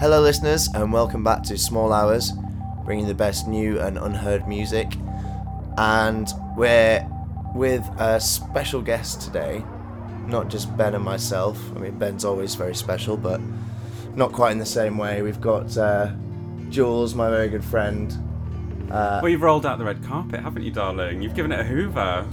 Hello, listeners, and welcome back to Small Hours, bringing the best new and unheard music. And we're with a special guest today, not just Ben and myself. I mean, Ben's always very special, but not quite in the same way. We've got uh, Jules, my very good friend. Uh, well, you've rolled out the red carpet, haven't you, darling? You've given it a hoover.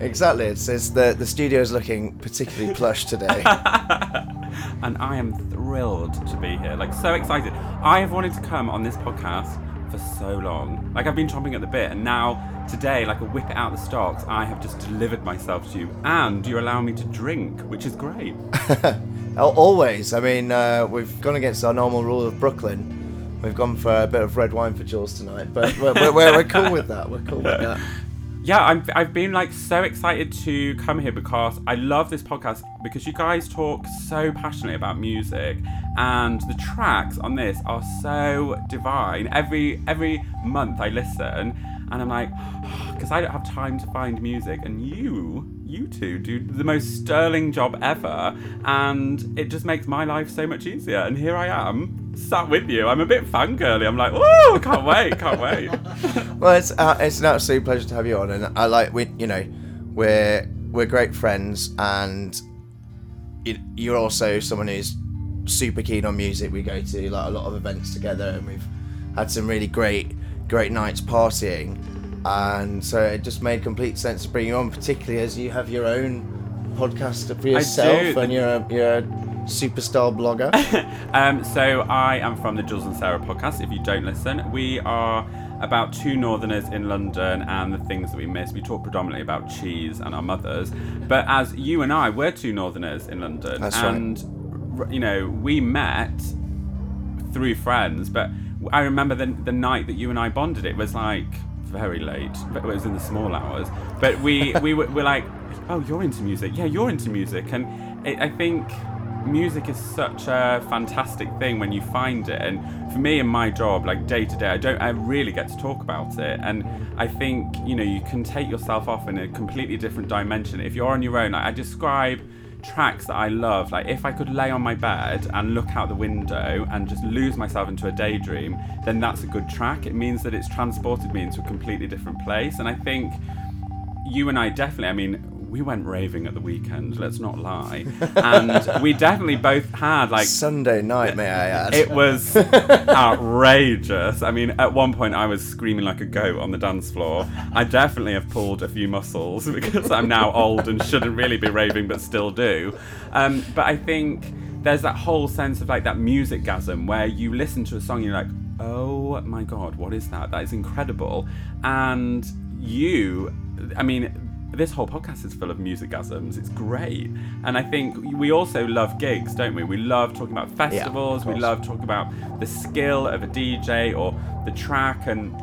exactly. It's, it's the the studio's looking particularly plush today. and I am thrilled to be here. Like so excited. I have wanted to come on this podcast for so long. Like I've been chomping at the bit, and now today, like a whip it out the stocks, I have just delivered myself to you, and you allow me to drink, which is great. Always. I mean, uh, we've gone against our normal rule of Brooklyn We've gone for a bit of red wine for Jules tonight, but we're, we're, we're cool with that. We're cool with that. Yeah, I'm, I've been like so excited to come here because I love this podcast because you guys talk so passionately about music and the tracks on this are so divine. Every every month I listen and I'm like, because I don't have time to find music, and you, you two, do the most sterling job ever, and it just makes my life so much easier. And here I am, sat with you. I'm a bit fangirly. I'm like, oh, can't wait, can't wait. well, it's uh, it's an absolute pleasure to have you on, and I like we, you know, we're we're great friends, and you're also someone who's super keen on music. We go to like a lot of events together, and we've had some really great great nights partying, and so it just made complete sense to bring you on, particularly as you have your own podcast for yourself and you're a, you're a superstar blogger. um, so I am from the Jules and Sarah podcast. If you don't listen, we are about two northerners in London and the things that we miss. We talk predominantly about cheese and our mothers, but as you and I, we're two northerners in London, That's and right. you know we met through friends, but I remember the, the night that you and I bonded. It was like very late. It was in the small hours. But we we were, were like, oh, you're into music. Yeah, you're into music. And it, I think music is such a fantastic thing when you find it. And for me in my job, like day to day, I don't I really get to talk about it. And I think you know you can take yourself off in a completely different dimension if you're on your own. Like I describe tracks that I love, like if I could lay on my bed and look out the window and just lose myself into a daydream, then that's a good track. It means that it's transported me into a completely different place. And I think you and I definitely, I mean, we went raving at the weekend. Let's not lie, and we definitely both had like Sunday night. May I add? It was outrageous. I mean, at one point I was screaming like a goat on the dance floor. I definitely have pulled a few muscles because I'm now old and shouldn't really be raving, but still do. Um, but I think there's that whole sense of like that music gasm where you listen to a song and you're like, oh my god, what is that? That is incredible. And you, I mean, this whole podcast is full of music gasms. It's great. And I think we also love gigs, don't we? We love talking about festivals. Yeah, we love talking about the skill of a DJ or the track. And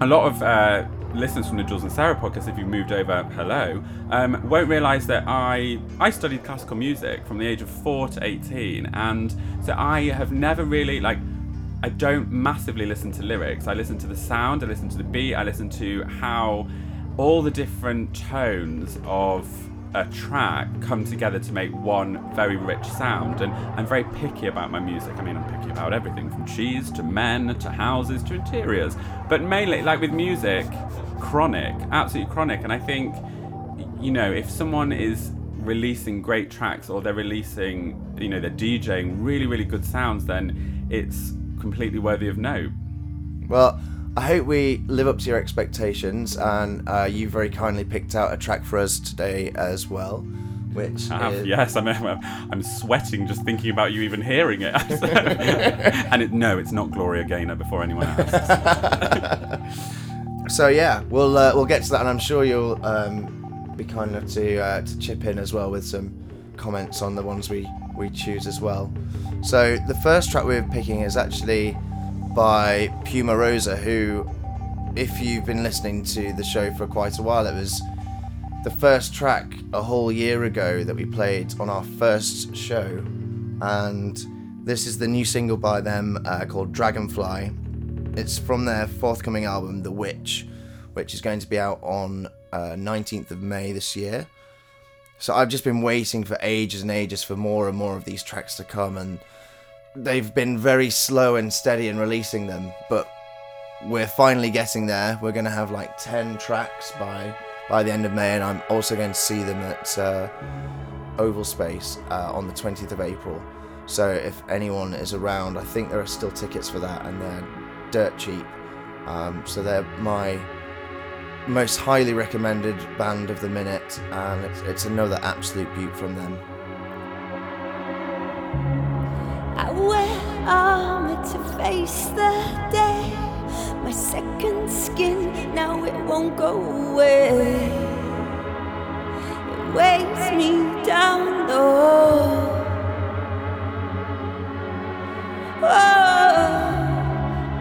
a lot of uh, listeners from the Jules and Sarah podcast, if you've moved over, hello, um, won't realise that I I studied classical music from the age of four to eighteen, and so I have never really like. I don't massively listen to lyrics. I listen to the sound. I listen to the beat. I listen to how all the different tones of a track come together to make one very rich sound. And I'm very picky about my music. I mean, I'm picky about everything from cheese to men to houses to interiors. But mainly, like with music, chronic, absolutely chronic. And I think, you know, if someone is releasing great tracks or they're releasing, you know, they're DJing really, really good sounds, then it's completely worthy of note. Well, I hope we live up to your expectations, and uh, you very kindly picked out a track for us today as well. Which have, is... yes, I'm, I'm sweating just thinking about you even hearing it. and it, no, it's not Gloria Gaynor. Before anyone asks. so yeah, we'll uh, we'll get to that, and I'm sure you'll um, be kind enough to uh, to chip in as well with some comments on the ones we we choose as well. So the first track we're picking is actually by Pumarosa, who, if you've been listening to the show for quite a while, it was the first track a whole year ago that we played on our first show. And this is the new single by them uh, called Dragonfly. It's from their forthcoming album, The Witch, which is going to be out on uh, 19th of May this year. So I've just been waiting for ages and ages for more and more of these tracks to come, and they've been very slow and steady in releasing them, but we're finally getting there. We're going to have like 10 tracks by by the end of May, and I'm also going to see them at uh, Oval Space uh, on the 20th of April. So if anyone is around, I think there are still tickets for that, and they're dirt cheap. Um, so they're my most highly recommended band of the minute, and it's, it's another absolute beaut from them. I wear armor to face the day. My second skin, now it won't go away. It weighs me down. Oh,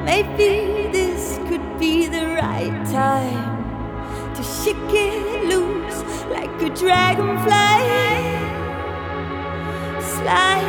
maybe this could be the right time to shake it loose like a dragonfly slide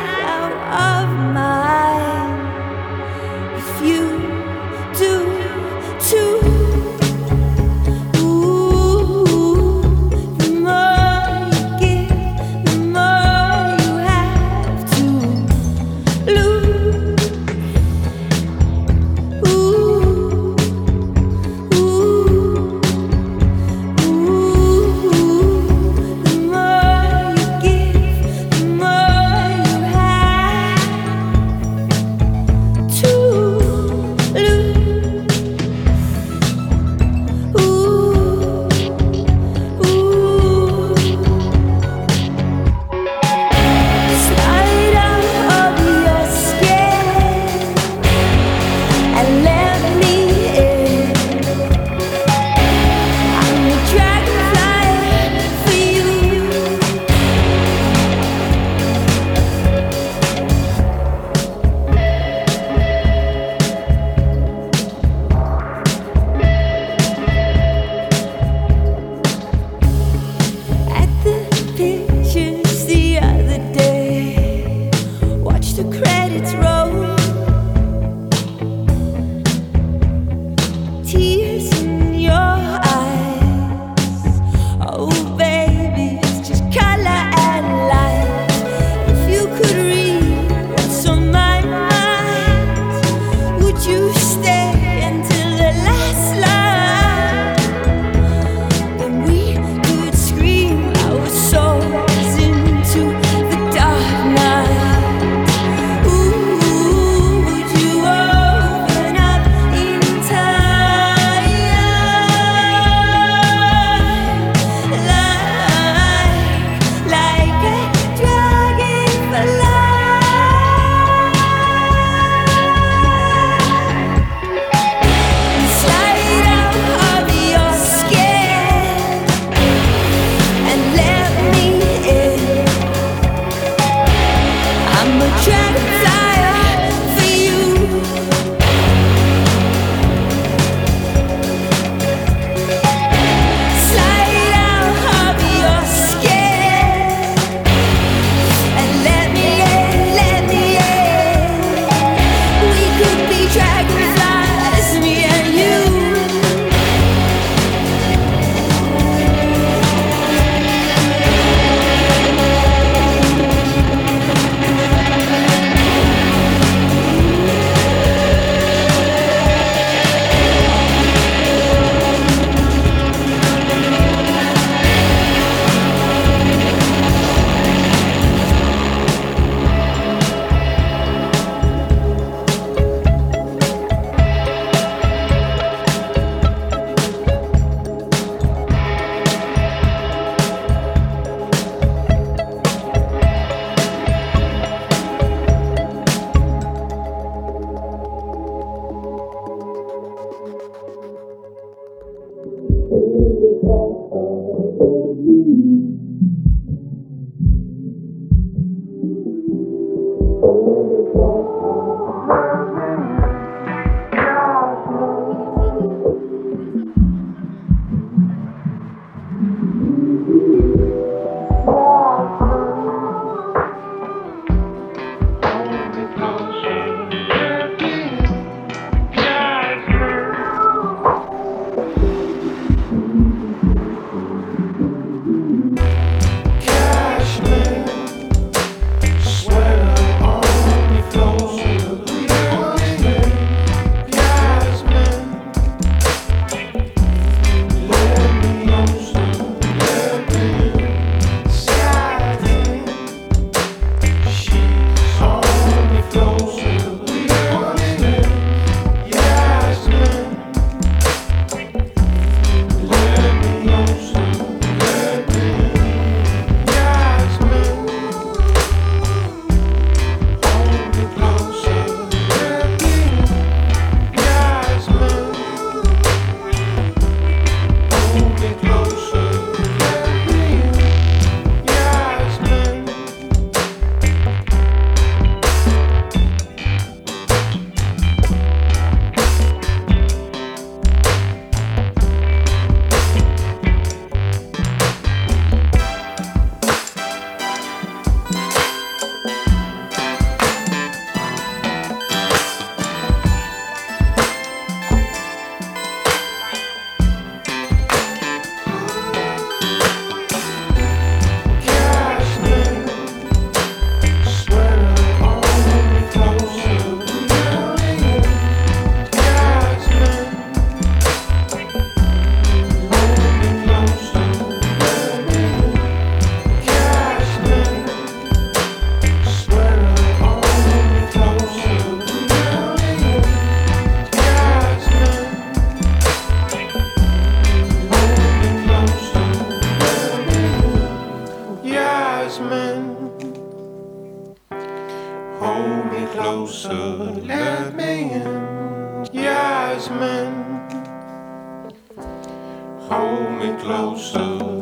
me closer,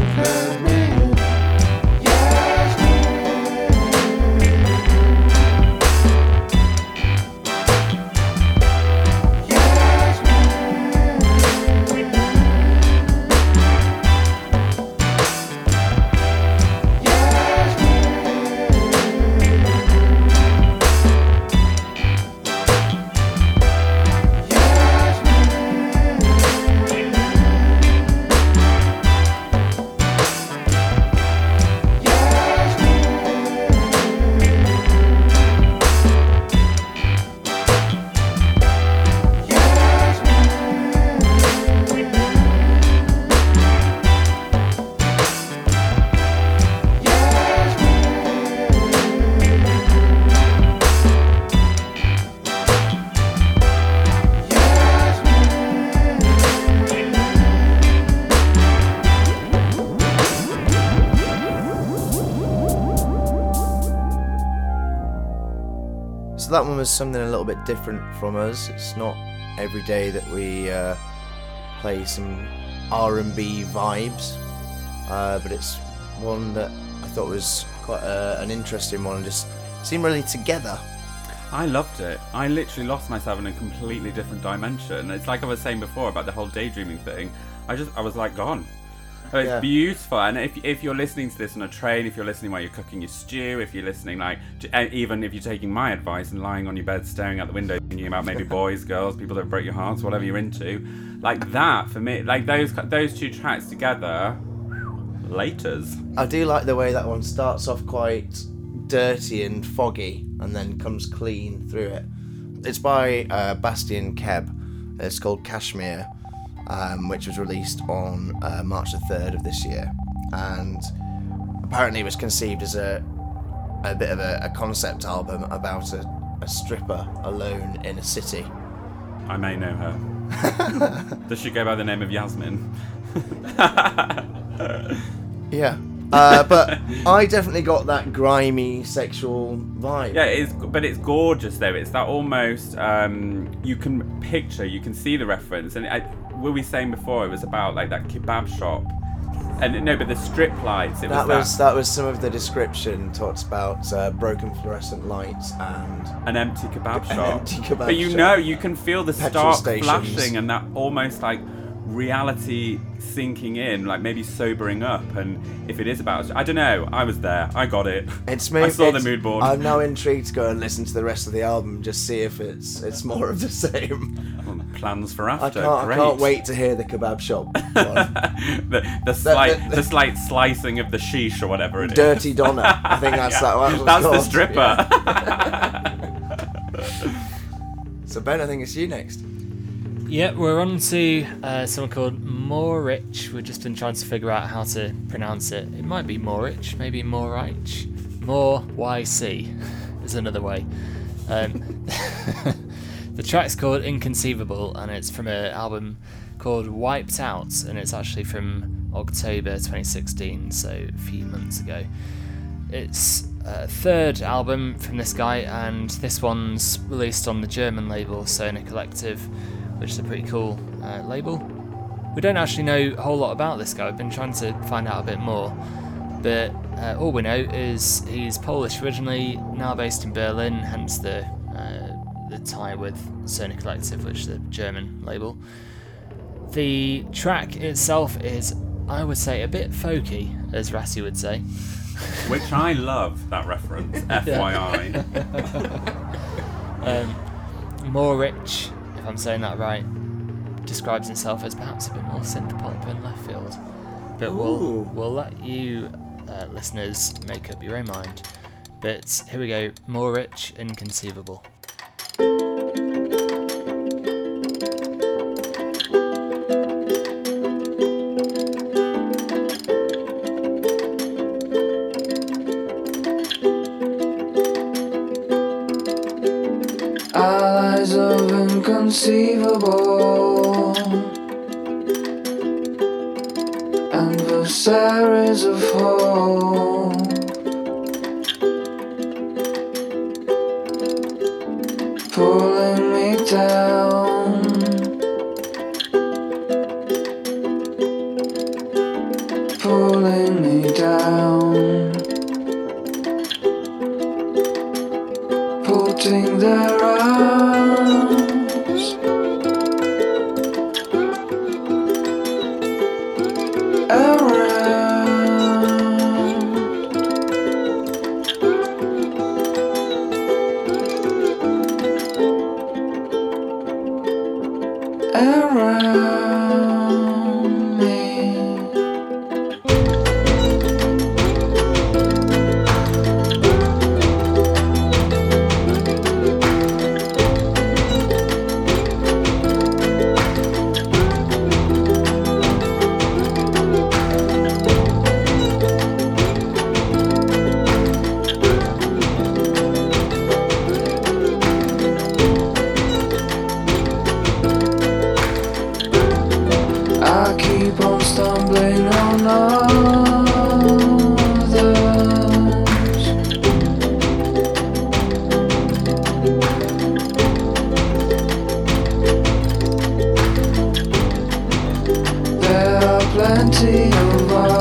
Something a little bit different from us. It's not every day that we uh, play some R&B vibes, uh, but it's one that I thought was quite uh, an interesting one and just seemed really together. I loved it. I literally lost myself in a completely different dimension. It's like I was saying before about the whole daydreaming thing. I just, I was like gone. Oh, it's Yeah. beautiful, and if, if you're listening to this on a train, if you're listening while you're cooking your stew, if you're listening like, to, uh, even if you're taking my advice and lying on your bed staring out the window thinking about maybe boys, girls, people that break your hearts, whatever you're into, like that for me, like those those two tracks together, laters. I do like the way that one starts off quite dirty and foggy and then comes clean through it. It's by uh, Bastian Keb. It's called Kashmir, um, which was released on uh, March the 3rd of this year. And apparently it was conceived as a, a bit of a, a concept album about a, a stripper alone in a city. I may know her. Does she go by the name of Yasmin? Yeah. Uh, but I definitely got that grimy sexual vibe. Yeah, it's but it's gorgeous though. It's that almost um, you can picture, you can see the reference. And I, were we saying before it was about like that kebab shop? And no, but the strip lights. It That was, was that was some of the description talks about uh, broken fluorescent lights and an empty kebab shop. An empty kebab but you shop. know, you can feel the Petrol stations. flashing and that almost like reality sinking in, like maybe sobering up. And if it is about, I don't know. I was there. I got it. it's me. I saw the mood board. I'm now intrigued to go and listen to the rest of the album, just see if it's it's more of the same. Plans for I after. can't Great. I can't wait to hear the kebab shop. one. the, the slight the- the slight slicing of the sheesh or whatever it is. Dirty Donna. I think that's Yeah. that. That's, That's the called. stripper. So Ben, I think it's you next. Yeah, we're on to uh, someone called Morich. We've just been trying to figure out how to pronounce it. It might be Morich, maybe Morich. More YC is another way. Um, the track's called Inconceivable, and it's from an album called Wiped Out, and it's actually from October 2016, so a few months ago. It's a third album from this guy, and this one's released on the German label Sonar Kollektiv, which is a pretty cool uh, label. We don't actually know a whole lot about this guy. I've been trying to find out a bit more, but uh, all we know is he's Polish originally, now based in Berlin, hence the uh, the tie with Sonar Kollektiv, which is a German label. The track itself is, I would say, a bit folky, as Rassi would say. Which I love that reference. FYI. Um, Morich, if I'm saying that right, describes himself as perhaps a bit more synth pop in left field. But Ooh. we'll we'll let you uh, listeners make up your own mind. But here we go, more rich, inconceivable. Are your of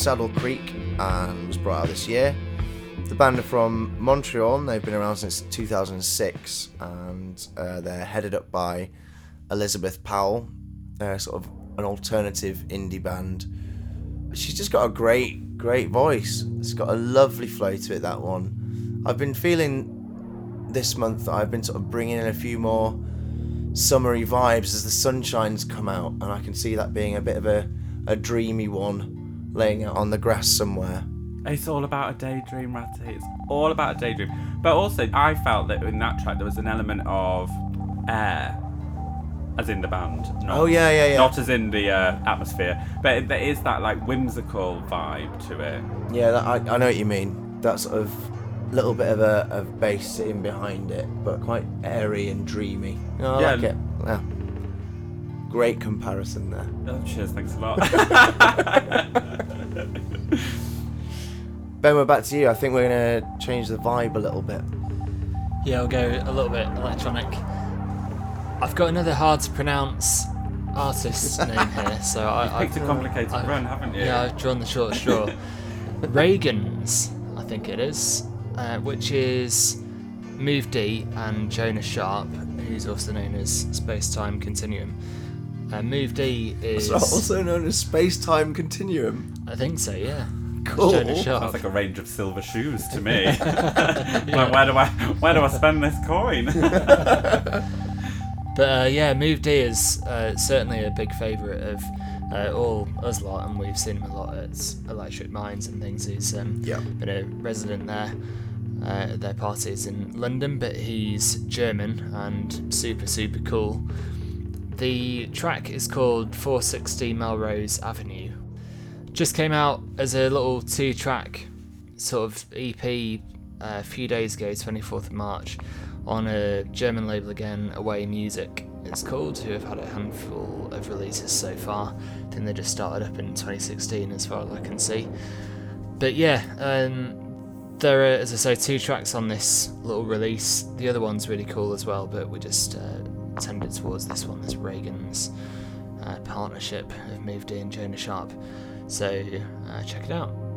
Saddle Creek and was brought out this year. The band are from Montreal and they've been around since 2006 and uh, they're headed up by Elizabeth Powell. They're sort of an alternative indie band. She's just got a great, great voice. It's got a lovely flow to it, that one. I've been feeling this month that I've been sort of bringing in a few more summery vibes as the sunshine's come out, and I can see that being a bit of a, a dreamy one laying out on the grass somewhere. It's all about a daydream, Ratty. It's all about a daydream. But also, I felt that in that track there was an element of air, as in the band. Not, Oh, yeah, yeah, yeah. Not as in the uh, atmosphere, but it, there is that like whimsical vibe to it. Yeah, that, I, I know what you mean. That sort of little bit of a of bass sitting behind it, but quite airy and dreamy. You know, I Yeah. like it. Yeah. Great comparison there. Oh, cheers, thanks a lot. Ben, we're back to you. I think we're gonna change the vibe a little bit. Yeah, I'll go a little bit electronic. I've got another hard to pronounce artist's name here, so I, Picked a I've, complicated I- run, haven't you? yeah, I've drawn the short straw. Reagenz, I think it is, uh, which is Move D and Jonah Sharp, who's also known as Space Time Continuum. Uh, Move D is, also known as space time continuum. I think so, yeah. Cool. Jonah Sounds like a range of silver shoes to me. like, where do I where do I spend this coin? But uh, yeah, Move D is uh, certainly a big favourite of uh, all us lot, and we've seen him a lot at Electric Minds and things. He's um, Yeah. been a resident there uh, at their parties in London, but he's German and super, super cool. The track is called 460 Melrose Avenue. Just came out as a little two track sort of EP uh, a few days ago, 24th of March, on a German label again, Away Music. It's called, who have had a handful of releases so far. I think they just started up in 2016, as far as I can see. But yeah, um, there are, as I say, two tracks on this little release. The other one's really cool as well, but we just uh, tended towards this one, this Reagenz uh, partnership of Moved In, Jonah Sharp. So uh, check it out.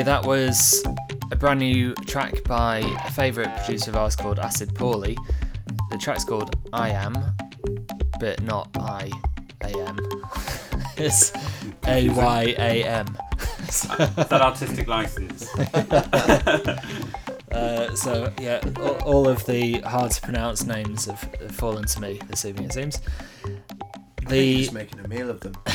Okay, that was a brand new track by a favourite producer of ours called Acid Pauli. The track's called I Am, but not I A M. it's A Y A M. Is that artistic license? Uh, so yeah, all, all of the hard to pronounce names have, have fallen to me this evening. It seems. The Just making a meal of them.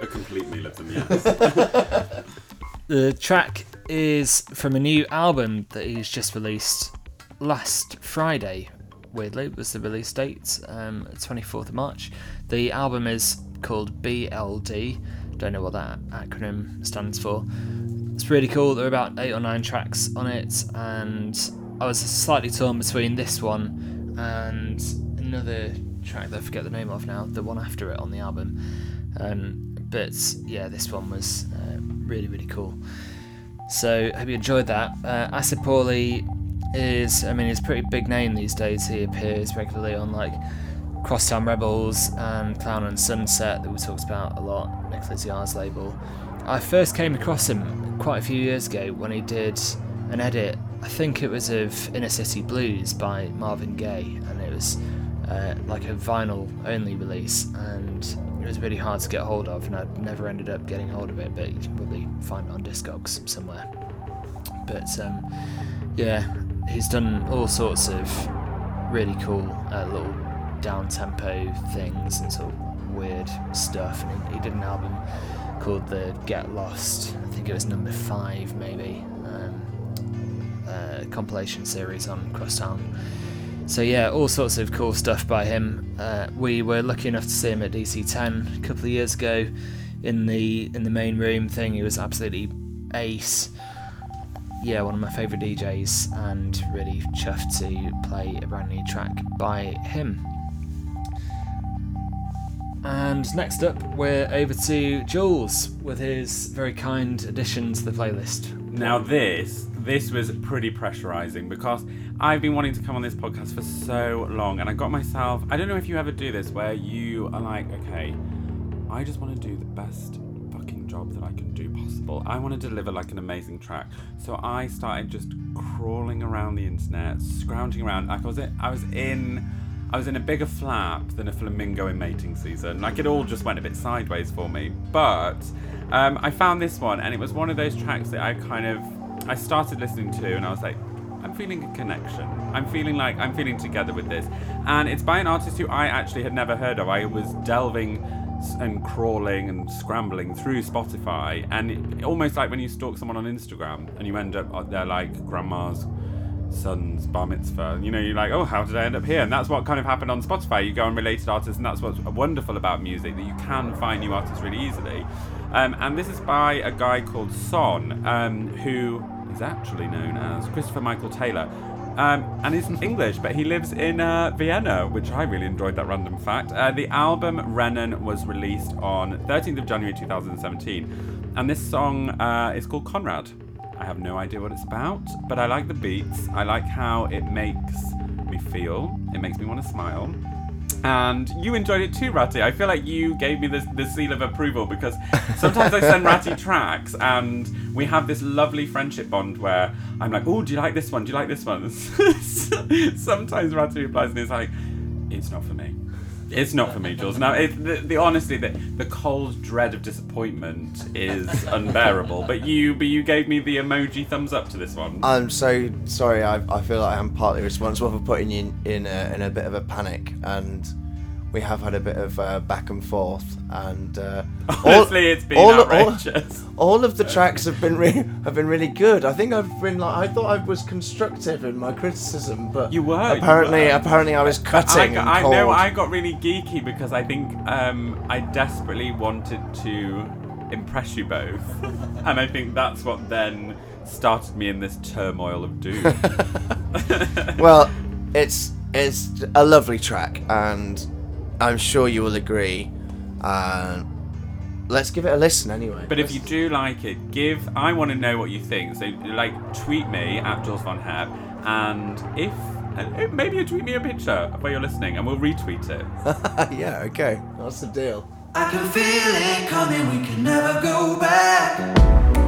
a complete meal of them, yes. The track is from a new album that he's just released last Friday. Weirdly, was the release date, um, 24th of March. The album is called BLD. Don't know what that acronym stands for. It's really cool. There are about eight or nine tracks on it, and I was slightly torn between this one and another track that I forget the name of now, the one after it on the album. Um, but yeah, this one was uh, really, really cool. So hope you enjoyed that. Uh, Acid Pauli is, I mean, he's a pretty big name these days. He appears regularly on like Crosstown Rebels and Clown and Sunset that we talked about a lot. Nicholas label. I first came across him quite a few years ago when he did an edit. I think it was of Inner City Blues by Marvin Gaye, and it was uh, like a vinyl only release, and was really hard to get hold of, and I never ended up getting hold of it. But you can probably find it on Discogs somewhere. But um, yeah, he's done all sorts of really cool uh, little down tempo things and sort of weird stuff. And he, he did an album called the Get Lost. I think it was number five, maybe. Um, uh, compilation series on Crosstown. So yeah, all sorts of cool stuff by him. Uh, we were lucky enough to see him at DC10 a couple of years ago in the in the main room thing. He was absolutely ace. Yeah, one of my favourite DJs, and really chuffed to play a brand new track by him. And next up, we're over to Jules with his very kind addition to the playlist. Now this this was pretty pressurizing because I've been wanting to come on this podcast for so long and I got myself I don't know if you ever do this where you are like, okay, I just want to do the best fucking job that I can do possible. I want to deliver like an amazing track. So I started just crawling around the internet, scrounging around. Like I was I was in I was in a bigger flap than a flamingo in mating season. Like it all just went a bit sideways for me. But um, I found this one, and it was one of those tracks that I kind of I started listening to, and I was like, I'm feeling a connection. I'm feeling like I'm feeling together with this, and it's by an artist who I actually had never heard of. I was delving and crawling and scrambling through Spotify, and it, almost like when you stalk someone on Instagram and you end up uh, they're like grandma's son's bar mitzvah. You know, you're like, oh, how did I end up here? And that's what kind of happened on Spotify. You go on related artists, and that's what's wonderful about music that you can find new artists really easily. Um, and this is by a guy called SOHN, um, who is actually known as Christopher Michael Taylor. Um, and he's English, but he lives in uh, Vienna, which I really enjoyed that random fact. Uh, the album Rennen was released on 13th of January 2017, and this song uh, is called Conrad. I have no idea what it's about, but I like the beats. I like how it makes me feel. It makes me want to smile. And you enjoyed it too, Ratty. I feel like you gave me this, this seal of approval because sometimes I send Ratty tracks and we have this lovely friendship bond where I'm like, oh, do you like this one? Do you like this one? sometimes Ratty replies and he's like, it's not for me. It's not for me, Jules. Now, it, the, the honestly, the, the cold dread of disappointment is unbearable. But you, but you gave me the emoji thumbs up to this one. I'm so sorry. I, I feel like I'm partly responsible for putting you in, in, a, in a bit of a panic, and we have had a bit of uh, back and forth. And uh, Honestly, it's been all, outrageous. All, all of the tracks have been re- have been really good. I think I've been like I thought I was constructive in my criticism, but You were, you apparently were. apparently I was I, cutting. and I know I got really geeky because I think um, I desperately wanted to impress you both, and I think that's what then started me in this turmoil of doom. Well, it's it's a lovely track, and I'm sure you will agree. Uh, let's give it a listen anyway. But if you do like it, give. I want to know what you think. So, like, tweet me at Jules Von Heb, and if uh, maybe you tweet me a picture of where you're listening, and we'll retweet it. yeah, okay, that's the deal. I can feel it coming, we can never go back.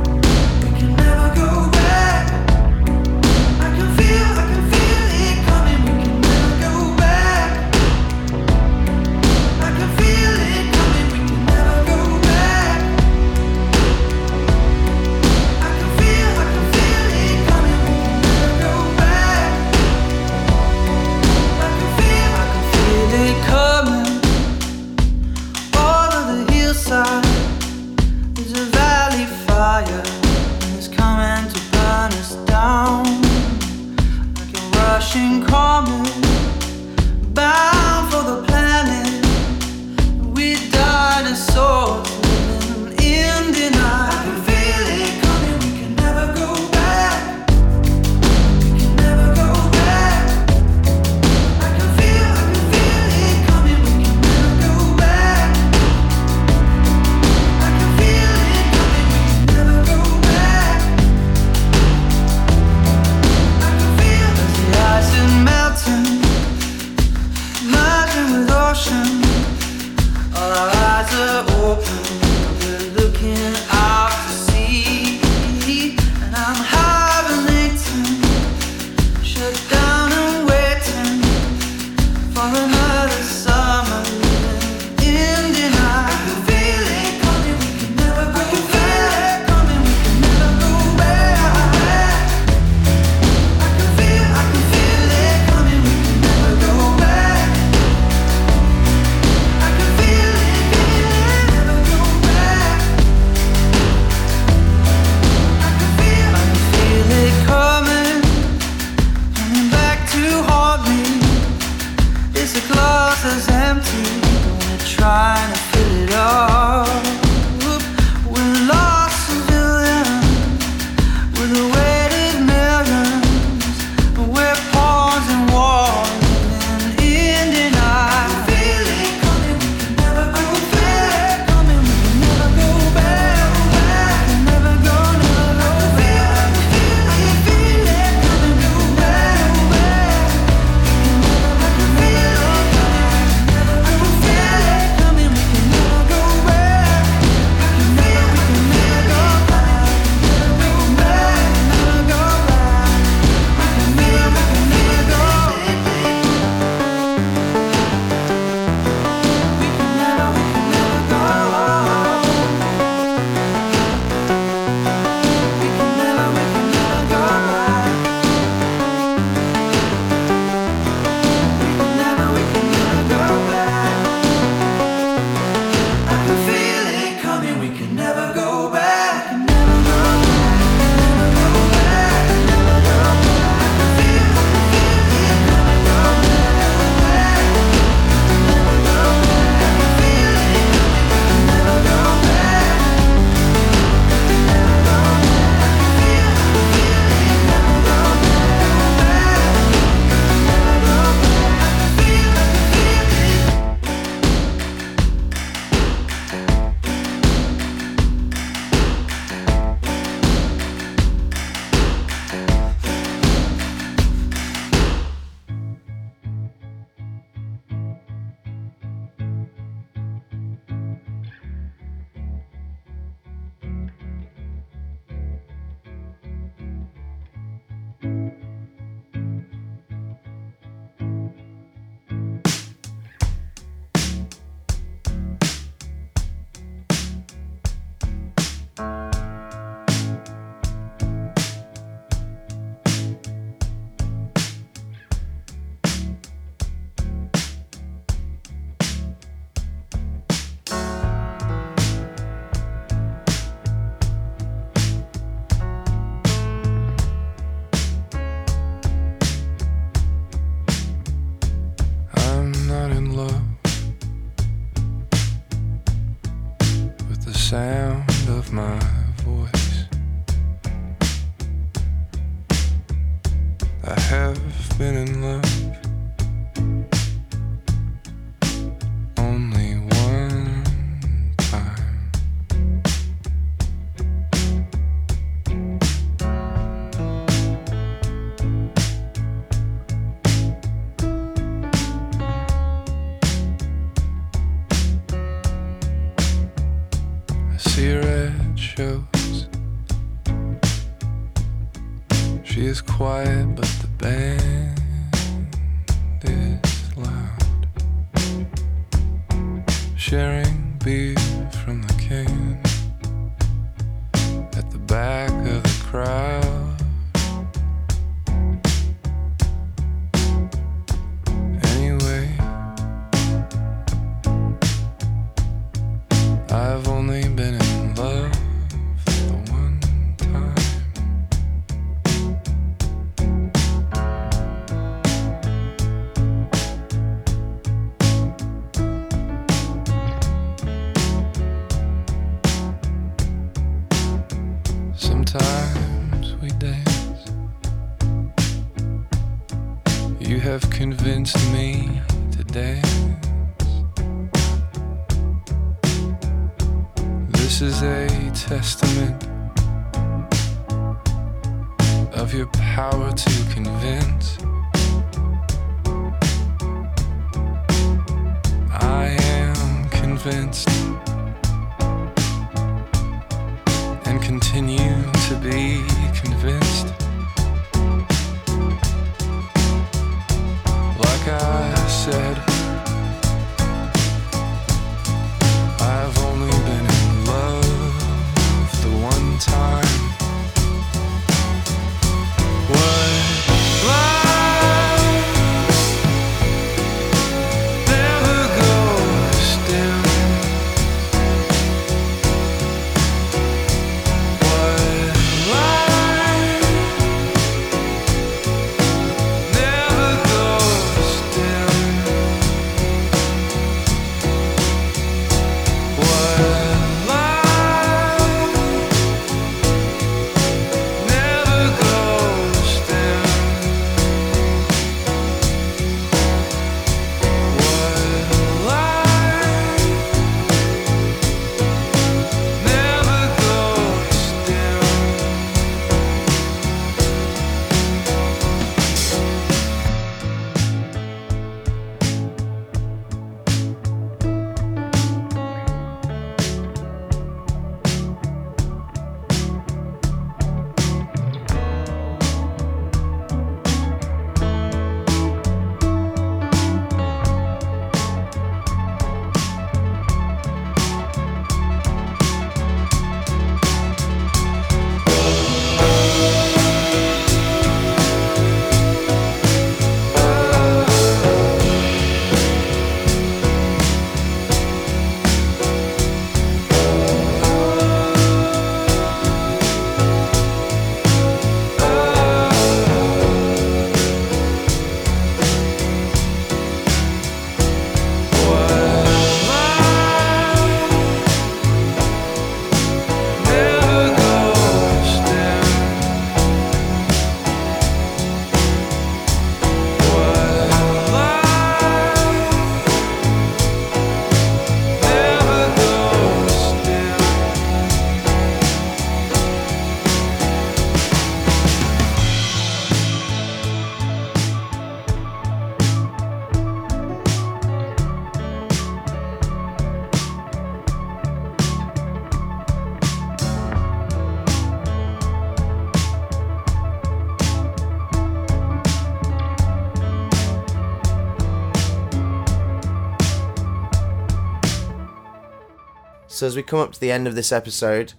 So as we come up to the end of this episode,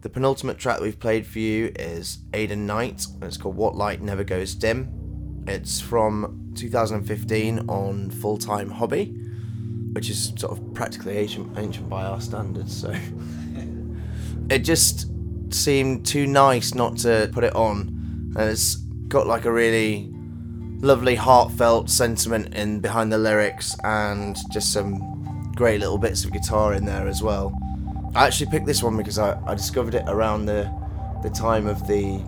the penultimate track we've played for you is Aidan Knight, and it's called What Light Never Goes Dim. It's from 2015 on Full Time Hobby, which is sort of practically ancient, ancient by our standards. So it just seemed too nice not to put it on, and it's got like a really lovely heartfelt sentiment in behind the lyrics and just some great little bits of guitar in there as well. I actually picked this one because I, I discovered it around the the time of the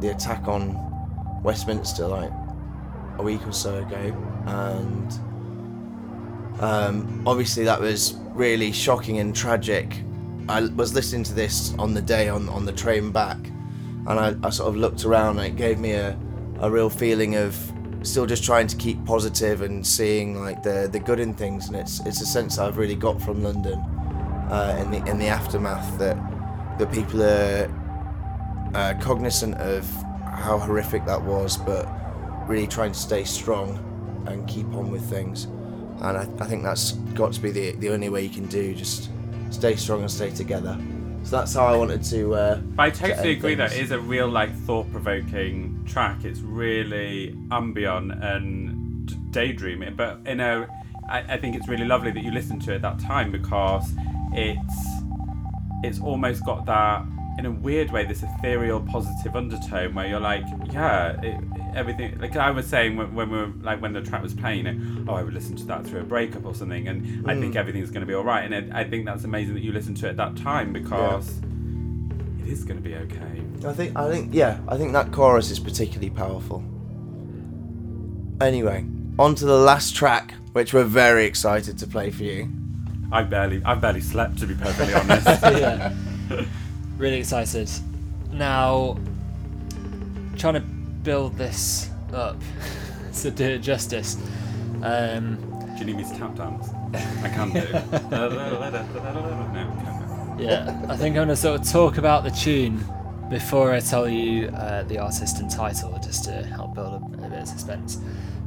the attack on Westminster like a week or so ago and um, obviously that was really shocking and tragic. I was listening to this on the day on, on the train back and I, I sort of looked around and it gave me a, a real feeling of still just trying to keep positive and seeing like the the good in things and it's it's a sense I've really got from London uh, in the in the aftermath that that people are uh, cognizant of how horrific that was but really trying to stay strong and keep on with things. And I, I think that's got to be the the only way you can do just stay strong and stay together so that's how I wanted to uh, But I totally end agree that things. is a real like thought-provoking track. It's really ambient and daydreaming, but you know, I, I think it's really lovely that you listened to it at that time because it's it's almost got that in a weird way this ethereal positive undertone where you're like yeah it, everything like i was saying when, when we were like when the track was playing oh i would listen to that through a breakup or something and i think mm. everything's going to be all right and it, i think that's amazing that you listened to it at that time because it is going to be okay I think I think yeah, I think that chorus is particularly powerful. Anyway, on to the last track, which we're very excited to play for you. i barely i've barely slept to be perfectly honest yeah. Really excited. Now, trying to build this up to do it justice. Um, Do you need me to tap dance? I can do. no. Yeah, I think I'm gonna sort of talk about the tune before I tell you uh, the artist and title, just to help build a, a bit of suspense.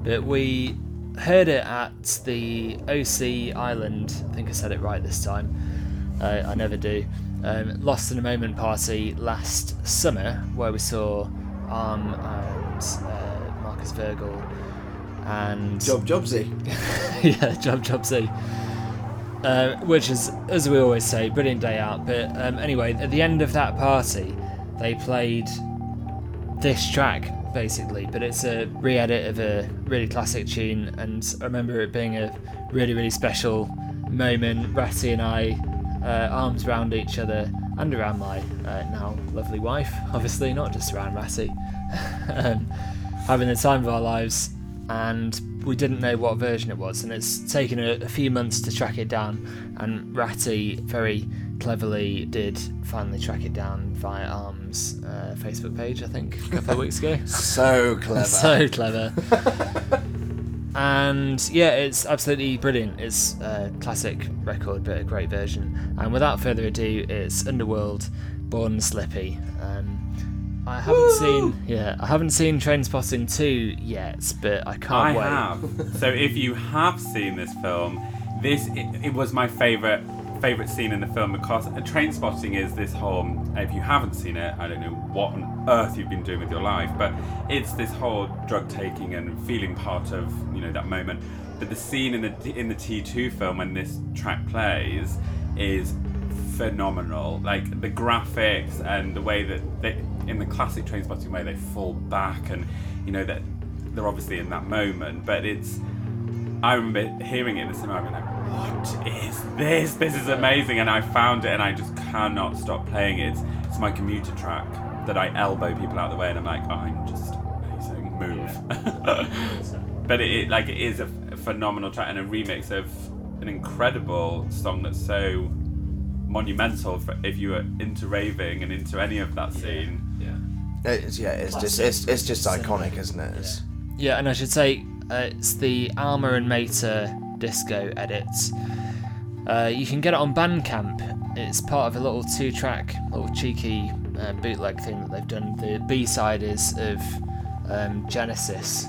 But we heard it at the Osea Island. I think I said it right this time. Uh, I never do. Um, Lost in a Moment party last summer, where we saw Âme and uh, Marcus Worgull and Job Jobse. yeah, Job Jobse. Uh, which is, as we always say, brilliant day out. But um, anyway, at the end of that party, they played this track basically, but it's a re-edit of a really classic tune, and I remember it being a really, really special moment. Ratty and I, uh, arms around each other and around my uh, now lovely wife, obviously, not just around Ratty, um, having the time of our lives, and we didn't know what version it was, and it's taken a, a few months to track it down, and Ratty very cleverly did finally track it down via Âme's uh, Facebook page, I think, a couple of weeks ago. So clever. so clever. And yeah, it's absolutely brilliant. It's a classic record, but a great version. And without further ado, it's Underworld, Born Slippy. Um, I haven't seen, yeah, I haven't seen Trainspotting 2 yet, but I can't I wait. have. So if you have seen this film, this it, it was my favorite favorite scene in the film because Trainspotting is this whole if you haven't seen it i don't know what on earth you've been doing with your life but it's this whole drug taking and feeling part of you know that moment. But the scene in the in the t2 film when this track plays is phenomenal. Like the graphics and the way that they in the classic Trainspotting way they fall back and you know that they're obviously in that moment but it's I remember hearing it in the cinema, being like, "What is this? This is amazing!" And I found it, and I just cannot stop playing it. It's, it's my commuter track that I elbow people out of the way, and I'm like, oh, "I'm just amazing, move." but it, it like it is a, a phenomenal track and a remix of an incredible song that's so monumental for if you were into raving and into any of that scene. It's, yeah, it's just it's, it's just iconic, isn't it? It's, Yeah, and I should say uh, it's the Alma and Mater disco edit. Uh, you can get it on Bandcamp. It's part of a little two-track, little cheeky uh, bootleg thing that they've done. The B-side is of um, Genesis.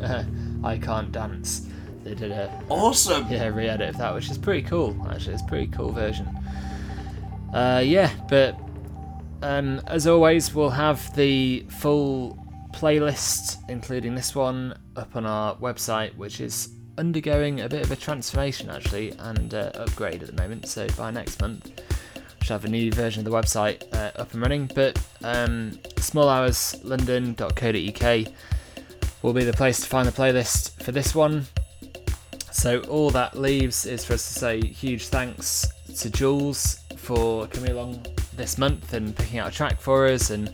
I Can't Dance. They did a awesome. yeah re-edit of that, which is pretty cool. Actually, it's a pretty cool version. Uh, yeah, but um, as always, we'll have the full playlist, including this one, up on our website, which is undergoing a bit of a transformation actually and uh, upgrade at the moment. So by next month, we should have a new version of the website uh, up and running. But um, smalhoursLondon.co.uk will be the place to find the playlist for this one. So all that leaves is for us to say huge thanks to Jules for coming along this month and picking out a track for us and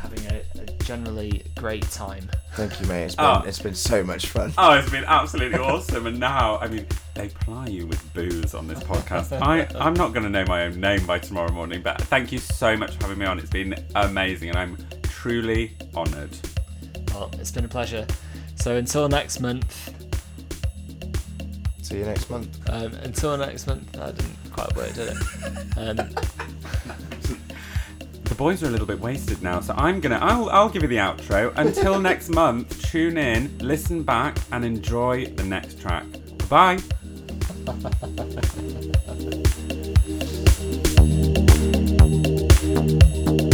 having a, a generally great time. Thank you, mate. It's been Oh. it's been so much fun. Oh, it's been absolutely awesome. And now, I mean, they ply you with booze on this podcast. I, I'm not going to know my own name by tomorrow morning, but thank you so much for having me on. It's been amazing, and I'm truly honoured. Well, it's been a pleasure. So until next month, See you next month. um, until next month, I didn't quite work, did it? Um, The boys are a little bit wasted now, so I'm gonna. I'll, I'll give you the outro. Until next month, tune in, listen back, and enjoy the next track. Bye. Thank